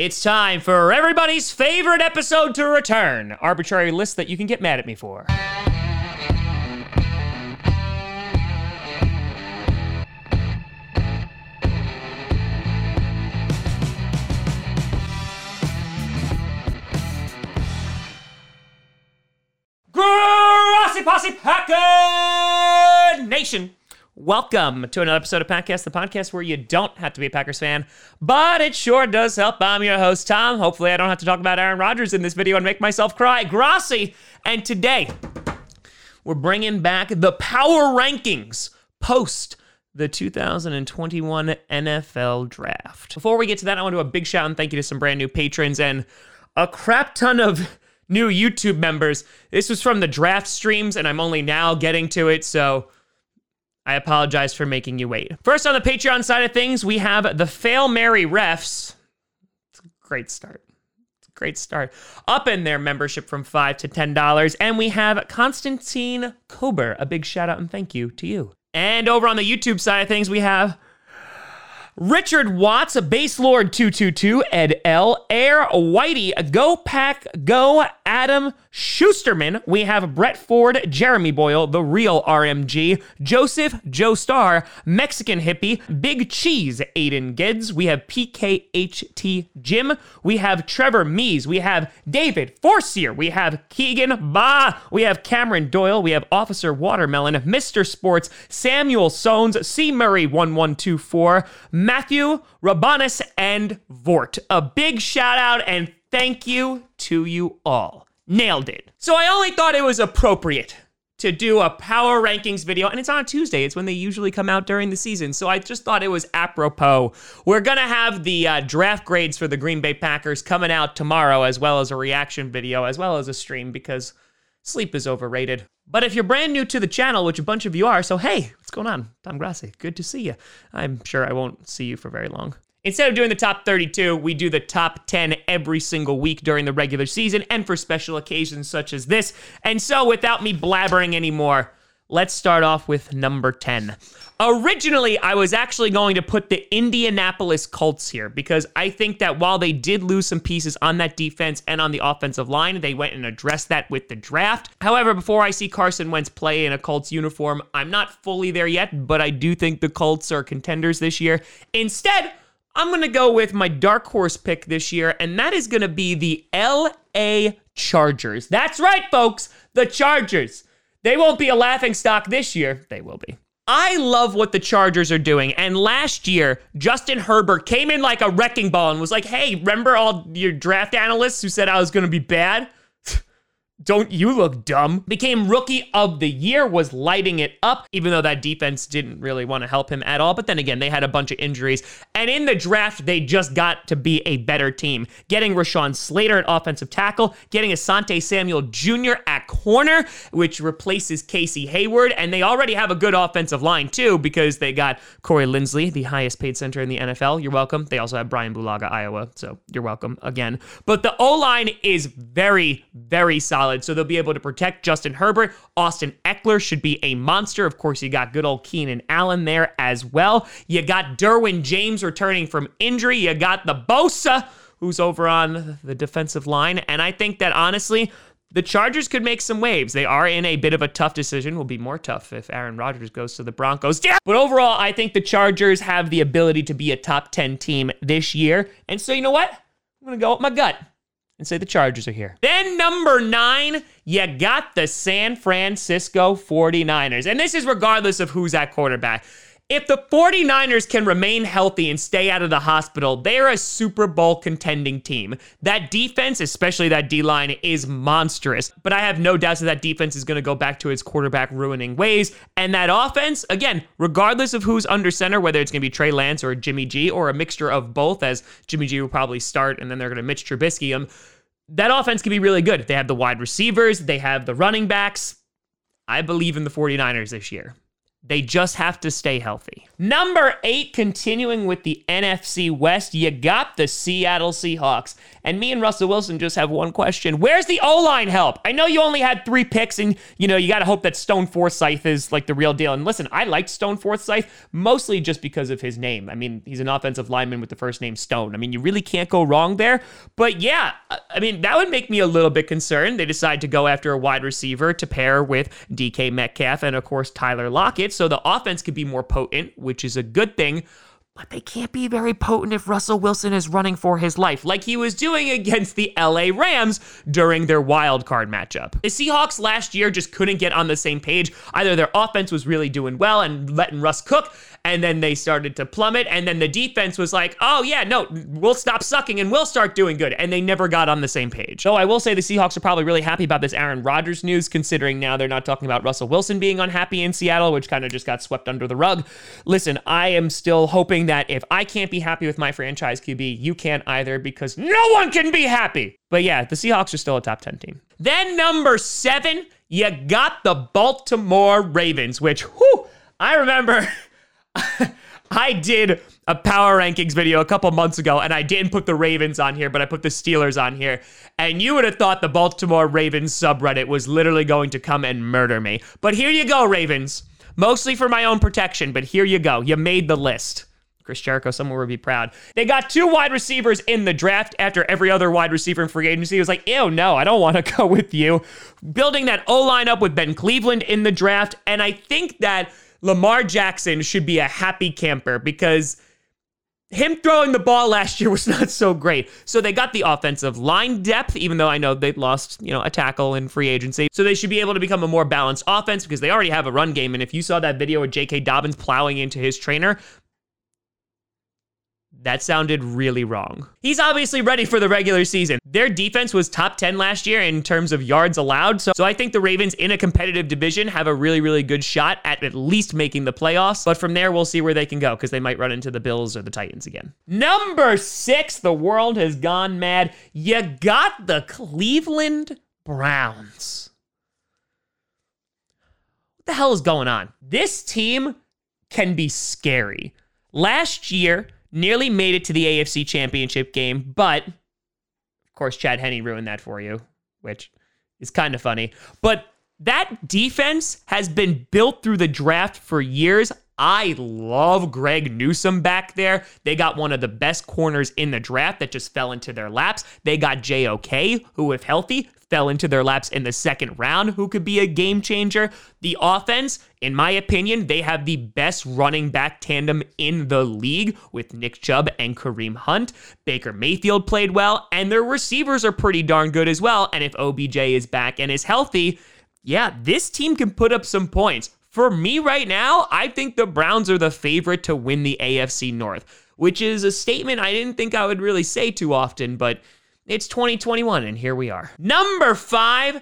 It's time for everybody's favorite episode to return. Arbitrary list that you can get mad at me for. Grassi Posse Packer Nation. Welcome to another episode of Podcast, the podcast where you don't have to be a Packers fan, but it sure does help. I'm your host, Tom. Hopefully, I don't have to talk about Aaron Rodgers in this video and make myself cry. Grassi! And today, we're bringing back the power rankings post the 2021 NFL draft. Before we get to that, I want to do a big shout and thank you to some brand new patrons and a crap ton of new YouTube members. This was from the draft streams, and I'm only now getting to it, so I apologize for making you wait. First, on the Patreon side of things, we have the Fail Mary Refs. It's a great start. It's a great start. Up in their membership from 5 to $10. And we have Constantine Kober. A big shout out and thank you to you. And over on the YouTube side of things, we have Richard Watts, Base Lord 222, Ed L, Air Whitey, Go Pack Go, Adam Schusterman. We have Brett Ford, Jeremy Boyle, The Real RMG, Joseph Joe Star, Mexican Hippie, Big Cheese, Aiden Gids. We have PKHT Jim. We have Trevor Mees. We have David Forcier. We have Keegan Ba. We have Cameron Doyle. We have Officer Watermelon, Mr. Sports, Samuel Sones, C. Murray 1124, Matthew Rabanus, and Vort. A big shout out and thank you to you all. Nailed it. So I only thought it was appropriate to do a power rankings video, and it's on a Tuesday. It's when they usually come out during the season. So I just thought it was apropos. We're gonna have the uh, draft grades for the Green Bay Packers coming out tomorrow, as well as a reaction video, as well as a stream, because sleep is overrated. But if you're brand new to the channel, which a bunch of you are, so hey, what's going on? Tom Grassi, good to see you. I'm sure I won't see you for very long. Instead of doing the top 32, we do the top 10 every single week during the regular season and for special occasions such as this. And so, without me blabbering anymore, let's start off with number 10. Originally, I was actually going to put the Indianapolis Colts here because I think that while they did lose some pieces on that defense and on the offensive line, they went and addressed that with the draft. However, before I see Carson Wentz play in a Colts uniform, I'm not fully there yet, but I do think the Colts are contenders this year. Instead, I'm going to go with my dark horse pick this year, and that is going to be the LA Chargers. That's right, folks, the Chargers. They won't be a laughing stock this year. They will be. I love what the Chargers are doing. And last year, Justin Herbert came in like a wrecking ball and was like, hey, remember all your draft analysts who said I was going to be bad? Don't you look dumb? Became rookie of the year, was lighting it up, even though that defense didn't really want to help him at all. But then again, they had a bunch of injuries. And in the draft, they just got to be a better team. Getting Rashawn Slater at offensive tackle, getting Asante Samuel Jr. at corner, which replaces Casey Hayward. And they already have a good offensive line, too, because they got Corey Linsley, the highest paid center in the NFL. You're welcome. They also have Brian Bulaga, Iowa. So you're welcome again. But the O line is very, very solid. So they'll be able to protect Justin Herbert. Austin Ekeler should be a monster. Of course, you got good old Keenan Allen there as well. You got Derwin James returning from injury. You got the Bosa, who's over on the defensive line. And I think that honestly, the Chargers could make some waves. They are in a bit of a tough decision. Will be more tough if Aaron Rodgers goes to the Broncos. Yeah. But overall, I think the Chargers have the ability to be a top 10 team this year. And so, you know what? I'm going to go with my gut and say the Chargers are here. Then number nine, you got the San Francisco 49ers. And this is regardless of who's at quarterback. If the 49ers can remain healthy and stay out of the hospital, they're a Super Bowl contending team. That defense, especially that D line, is monstrous. But I have no doubts that that defense is going to go back to its quarterback ruining ways. And that offense, again, regardless of who's under center, whether it's going to be Trey Lance or Jimmy G or a mixture of both, as Jimmy G will probably start and then they're going to Mitch Trubisky him, that offense can be really good. They have the wide receivers, they have the running backs. I believe in the 49ers this year. They just have to stay healthy. Number eight, continuing with the NFC West, you got the Seattle Seahawks. And me and Russell Wilson just have one question. Where's the O-line help? I know you only had three picks and, you know, you got to hope that Stone Forsythe is like the real deal. And listen, I liked Stone Forsythe mostly just because of his name. I mean, he's an offensive lineman with the first name Stone. I mean, you really can't go wrong there. But yeah, I mean, that would make me a little bit concerned. They decide to go after a wide receiver to pair with DK Metcalf and, of course, Tyler Lockett. So the offense could be more potent, which is a good thing but they can't be very potent if Russell Wilson is running for his life, like he was doing against the LA Rams during their wild card matchup. The Seahawks last year just couldn't get on the same page. Either their offense was really doing well and letting Russ cook, and then they started to plummet, and then the defense was like, oh yeah, no, we'll stop sucking and we'll start doing good. And they never got on the same page. So I will say the Seahawks are probably really happy about this Aaron Rodgers news, considering now they're not talking about Russell Wilson being unhappy in Seattle, which kind of just got swept under the rug. Listen, I am still hoping that if I can't be happy with my franchise QB, you can't either because no one can be happy. But yeah, the Seahawks are still a top 10 team. Then number seven, you got the Baltimore Ravens, which, whew, I remember I did a power rankings video a couple months ago, and I didn't put the Ravens on here, but I put the Steelers on here. And you would have thought the Baltimore Ravens subreddit was literally going to come and murder me. But here you go, Ravens. Mostly for my own protection, but here you go. You made the list. Chris Jericho, someone would be proud. They got two wide receivers in the draft after every other wide receiver in free agency was like, ew, no, I don't want to go with you. Building that O line up with Ben Cleveland in the draft. And I think that Lamar Jackson should be a happy camper because him throwing the ball last year was not so great. So they got the offensive line depth, even though I know they lost, you know, a tackle in free agency. So they should be able to become a more balanced offense because they already have a run game. And if you saw that video of J.K. Dobbins plowing into his trainer, that sounded really wrong. He's obviously ready for the regular season. Their defense was top 10 last year in terms of yards allowed. So, so I think the Ravens in a competitive division have a really, really good shot at at least making the playoffs. But from there, we'll see where they can go because they might run into the Bills or the Titans again. Number six, the world has gone mad. You got the Cleveland Browns. What the hell is going on? This team can be scary. Last year, nearly made it to the AFC Championship game, but of course, Chad Henne ruined that for you, which is kind of funny. But that defense has been built through the draft for years. I love Greg Newsome back there. They got one of the best corners in the draft that just fell into their laps. They got JOK, who, if healthy, fell into their laps in the second round, who could be a game changer. The offense, in my opinion, they have the best running back tandem in the league with Nick Chubb and Kareem Hunt. Baker Mayfield played well, and their receivers are pretty darn good as well. And if OBJ is back and is healthy, yeah, this team can put up some points. For me right now, I think the Browns are the favorite to win the AFC North, which is a statement I didn't think I would really say too often, but it's 2021, and here we are. Number five,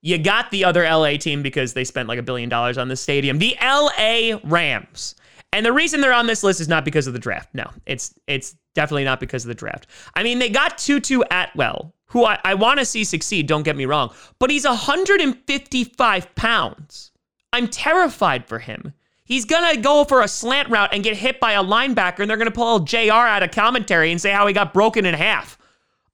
you got the other LA team because they spent like a billion dollars on the stadium. The LA Rams. And the reason they're on this list is not because of the draft. No, it's it's definitely not because of the draft. I mean, they got Tutu Atwell, who I, I want to see succeed, don't get me wrong, but he's 155 pounds. I'm terrified for him. He's going to go for a slant route and get hit by a linebacker, and they're going to pull JR out of commentary and say how he got broken in half.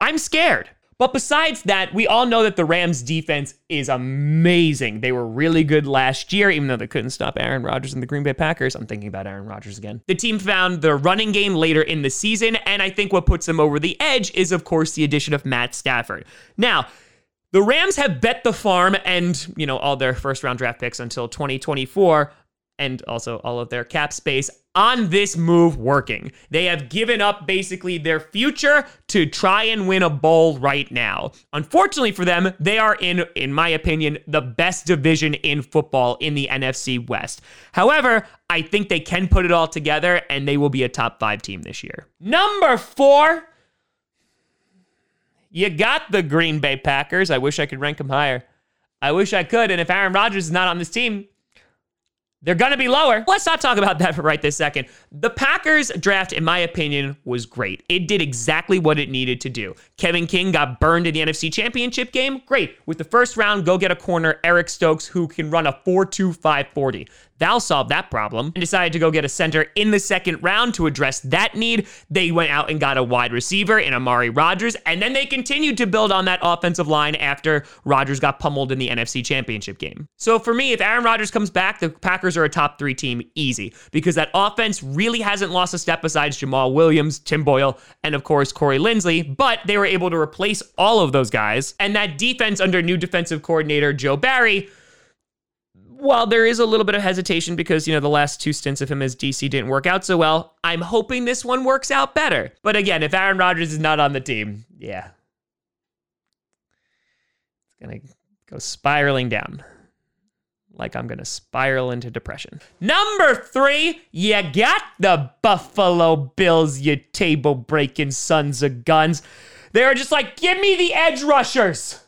I'm scared. But besides that, we all know that the Rams defense is amazing. They were really good last year, even though they couldn't stop Aaron Rodgers and the Green Bay Packers. I'm thinking about Aaron Rodgers again. The team found the running game later in the season, and I think what puts them over the edge is, of course, the addition of Matt Stafford. Now, the Rams have bet the farm and, you know, all their first round draft picks until 2024 and also all of their cap space on this move working. They have given up basically their future to try and win a bowl right now. Unfortunately for them, they are in in my opinion the best division in football in the NFC West. However, I think they can put it all together and they will be a top 5 team this year. Number 4 you got the Green Bay Packers. I wish I could rank them higher. I wish I could. And if Aaron Rodgers is not on this team, they're going to be lower. Let's not talk about that for right this second. The Packers draft, in my opinion, was great. It did exactly what it needed to do. Kevin King got burned in the NFC Championship game. Great. With the first round, go get a corner, Eric Stokes, who can run a 4 2 5 40. That'll solve that problem. And decided to go get a center in the second round to address that need. They went out and got a wide receiver in Amari Rodgers, and then they continued to build on that offensive line after Rodgers got pummeled in the NFC Championship game. So for me, if Aaron Rodgers comes back, the Packers are a top three team easy because that offense really hasn't lost a step besides Jamaal Williams, Tim Boyle, and of course Corey Linsley, but they were able to replace all of those guys. And that defense under new defensive coordinator Joe Barry while there is a little bit of hesitation because, you know, the last two stints of him as DC didn't work out so well, I'm hoping this one works out better. But again, if Aaron Rodgers is not on the team, yeah. It's going to go spiraling down. Like I'm going to spiral into depression. Number three, you got the Buffalo Bills, you table breaking sons of guns. They're just like, give me the edge rushers.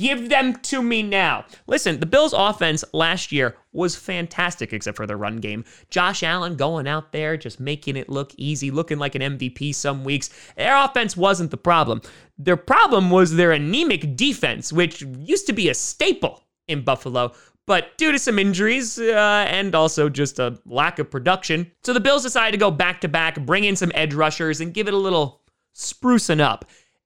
Give them to me now. Listen, the Bills' offense last year was fantastic except for the run game. Josh Allen going out there, just making it look easy, looking like an MVP some weeks. Their offense wasn't the problem. Their problem was their anemic defense, which used to be a staple in Buffalo. But due to some injuries uh, and also just a lack of production, so the Bills decided to go back to back, bring in some edge rushers, and give it a little sprucing up.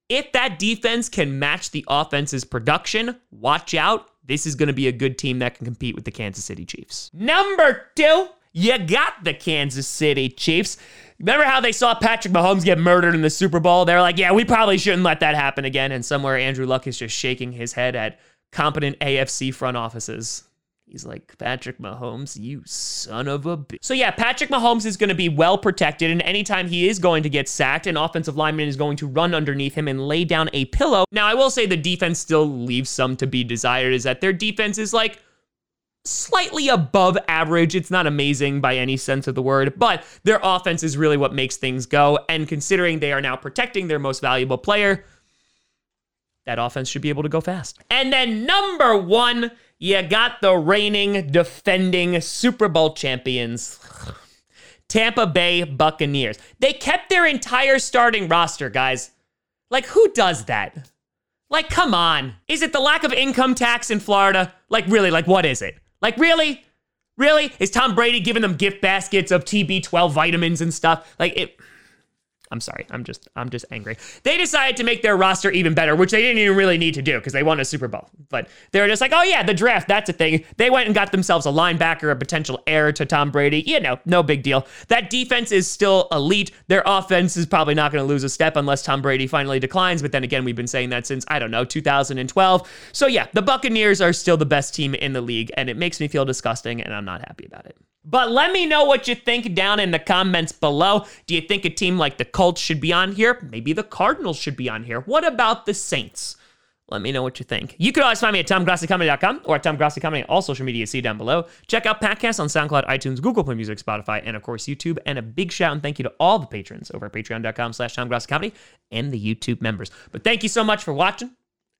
If that defense can match the offense's production, watch out. This is going to be a good team that can compete with the Kansas City Chiefs. Number two, you got the Kansas City Chiefs. Remember how they saw Patrick Mahomes get murdered in the Super Bowl? They're like, yeah, we probably shouldn't let that happen again. And somewhere Andrew Luck is just shaking his head at competent AFC front offices. He's like, Patrick Mahomes, you son of a bitch. So, yeah, Patrick Mahomes is going to be well protected, and anytime he is going to get sacked, an offensive lineman is going to run underneath him and lay down a pillow. Now, I will say the defense still leaves some to be desired, is that their defense is like slightly above average. It's not amazing by any sense of the word, but their offense is really what makes things go. And considering they are now protecting their most valuable player, that offense should be able to go fast. And then number one, you got the reigning, defending Super Bowl champions. Tampa Bay Buccaneers. They kept their entire starting roster, guys. Like, who does that? Like, come on. Is it the lack of income tax in Florida? Like, really, like, what is it? Like, really? Really? Is Tom Brady giving them gift baskets of TB12 vitamins and stuff? Like, it. I'm sorry. I'm just I'm just angry. They decided to make their roster even better, which they didn't even really need to do because they won a Super Bowl. But they were just like, oh yeah, the draft, that's a thing. They went and got themselves a linebacker, a potential heir to Tom Brady. You know, no big deal. That defense is still elite. Their offense is probably not going to lose a step unless Tom Brady finally declines. But then again, we've been saying that since I don't know 2012. So yeah, the Buccaneers are still the best team in the league, and it makes me feel disgusting, and I'm not happy about it. But let me know what you think down in the comments below. Do you think a team like the Colts should be on here? Maybe the Cardinals should be on here. What about the Saints? Let me know what you think. You can always find me at TomGrassiComedy.com or at TomGrassiComedy on all social media see down below. Check out podcasts on SoundCloud, iTunes, Google Play Music, Spotify, and of course YouTube. And a big shout and thank you to all the patrons over at patreon.com slash TomGrassiComedy and the YouTube members. But thank you so much for watching.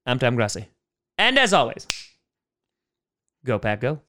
I'm Tom Grassi. And as always, go Pat, Go.